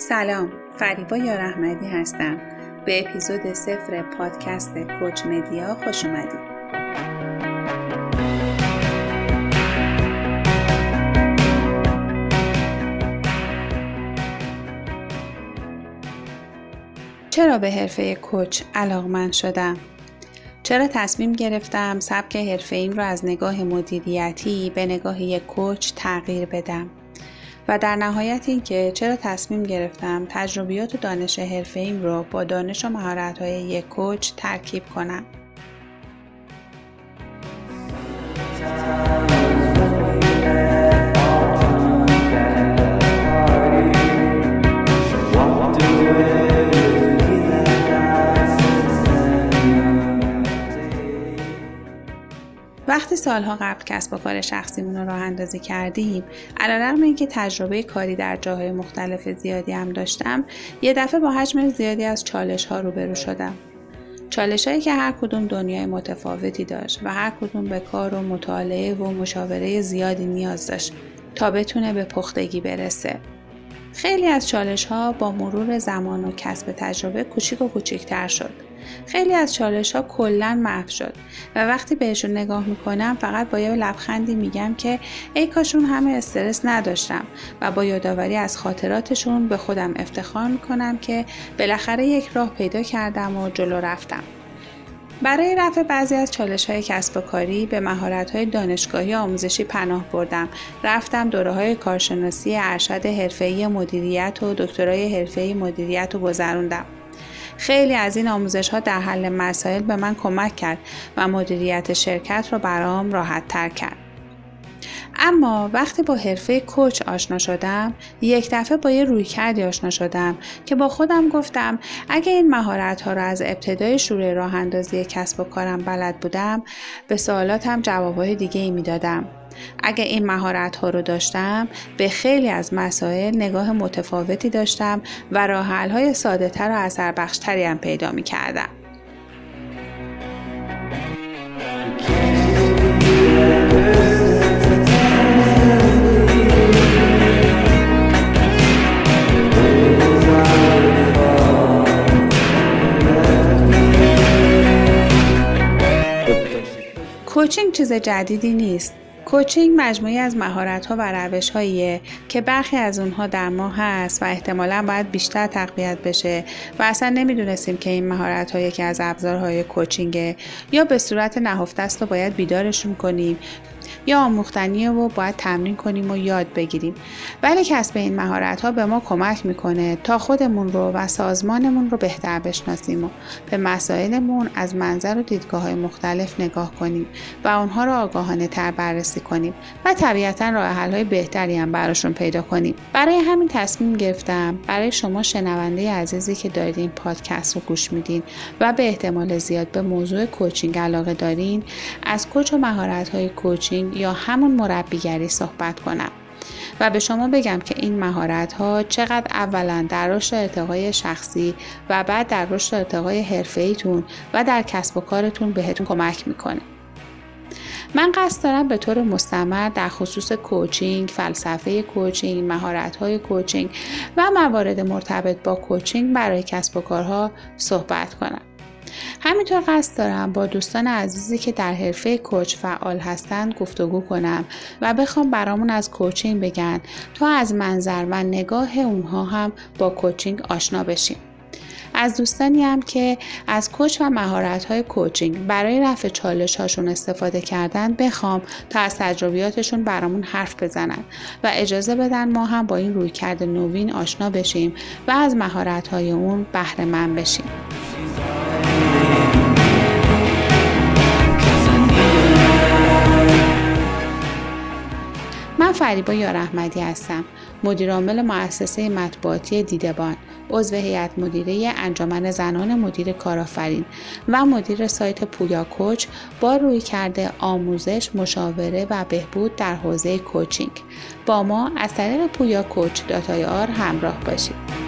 سلام فریبا یار احمدی هستم به اپیزود صفر پادکست کوچ مدیا خوش اومدید چرا به حرفه کوچ علاقمند شدم؟ چرا تصمیم گرفتم سبک حرفه ایم را از نگاه مدیریتی به نگاه یک کوچ تغییر بدم؟ و در نهایت اینکه چرا تصمیم گرفتم تجربیات و دانش حرفه ایم رو با دانش و مهارت های یک کوچ ترکیب کنم. وقتی سالها قبل کسب و کار شخصیمون رو راه اندازی کردیم علیرغم اینکه تجربه کاری در جاهای مختلف زیادی هم داشتم یه دفعه با حجم زیادی از چالش ها روبرو شدم. چالش هایی که هر کدوم دنیای متفاوتی داشت و هر کدوم به کار و مطالعه و مشاوره زیادی نیاز داشت تا بتونه به پختگی برسه. خیلی از چالش ها با مرور زمان و کسب تجربه کوچیک و کوچیکتر شد. خیلی از چالش ها کلا محو شد و وقتی بهشون نگاه می‌کنم فقط با یه لبخندی میگم که ای کاشون همه استرس نداشتم و با یادآوری از خاطراتشون به خودم افتخار می‌کنم که بالاخره یک راه پیدا کردم و جلو رفتم برای رفع بعضی از چالش های کسب و کاری به مهارت های دانشگاهی آموزشی پناه بردم. رفتم دوره های کارشناسی ارشد حرفه‌ای مدیریت و دکترای حرفه‌ای مدیریت رو گذروندم. خیلی از این آموزش ها در حل مسائل به من کمک کرد و مدیریت شرکت را برام راحت تر کرد. اما وقتی با حرفه کوچ آشنا شدم یک دفعه با یه روی کردی آشنا شدم که با خودم گفتم اگه این مهارت ها را از ابتدای شروع راه اندازی کسب و کارم بلد بودم به سوالاتم جوابهای دیگه ای می دادم. اگه این مهارت ها رو داشتم به خیلی از مسائل نگاه متفاوتی داشتم و راه های ساده تر و اثر بخشتری هم پیدا می کردم. کوچینگ چیز جدیدی نیست. کوچینگ مجموعی از مهارت ها و روش هاییه که برخی از اونها در ما هست و احتمالا باید بیشتر تقویت بشه و اصلا نمی‌دونستیم که این مهارت ها یکی از ابزارهای کوچینگه یا به صورت نهفته است و باید بیدارشون کنیم یا آموختنیه و باید تمرین کنیم و یاد بگیریم. ولی کسب این مهارت ها به ما کمک می‌کنه تا خودمون رو و سازمانمون رو بهتر بشناسیم و به مسائلمون از منظر و دیدگاه های مختلف نگاه کنیم و اونها رو آگاهانه تر بررسی کنیم و طبیعتا راه حل های بهتری هم براشون پیدا کنیم. برای همین تصمیم گرفتم برای شما شنونده عزیزی که دارید این پادکست رو گوش میدین و به احتمال زیاد به موضوع کوچینگ علاقه دارین از کوچ و مهارت های کوچینگ یا همون مربیگری صحبت کنم و به شما بگم که این مهارت ها چقدر اولا در رشد ارتقای شخصی و بعد در رشد ارتقای حرفه و در کسب و کارتون بهتون کمک می‌کنه. من قصد دارم به طور مستمر در خصوص کوچینگ، فلسفه کوچینگ، مهارت های کوچینگ و موارد مرتبط با کوچینگ برای کسب و کارها صحبت کنم. همینطور قصد دارم با دوستان عزیزی که در حرفه کوچ فعال هستند گفتگو کنم و بخوام برامون از کوچینگ بگن تا از منظر و نگاه اونها هم با کوچینگ آشنا بشیم. از دوستانی هم که از کوچ و مهارت های کوچینگ برای رفع چالش هاشون استفاده کردن بخوام تا از تجربیاتشون برامون حرف بزنن و اجازه بدن ما هم با این رویکرد نوین آشنا بشیم و از مهارت های اون بهره من بشیم. من فریبا یار احمدی هستم. مدیرعامل مؤسسه مطبوعاتی دیدبان. عضو هیئت مدیره انجمن زنان مدیر کارآفرین و مدیر سایت پویا کوچ با روی کرده آموزش مشاوره و بهبود در حوزه کوچینگ. با ما از طریق پویا کوچ داتای آر همراه باشید.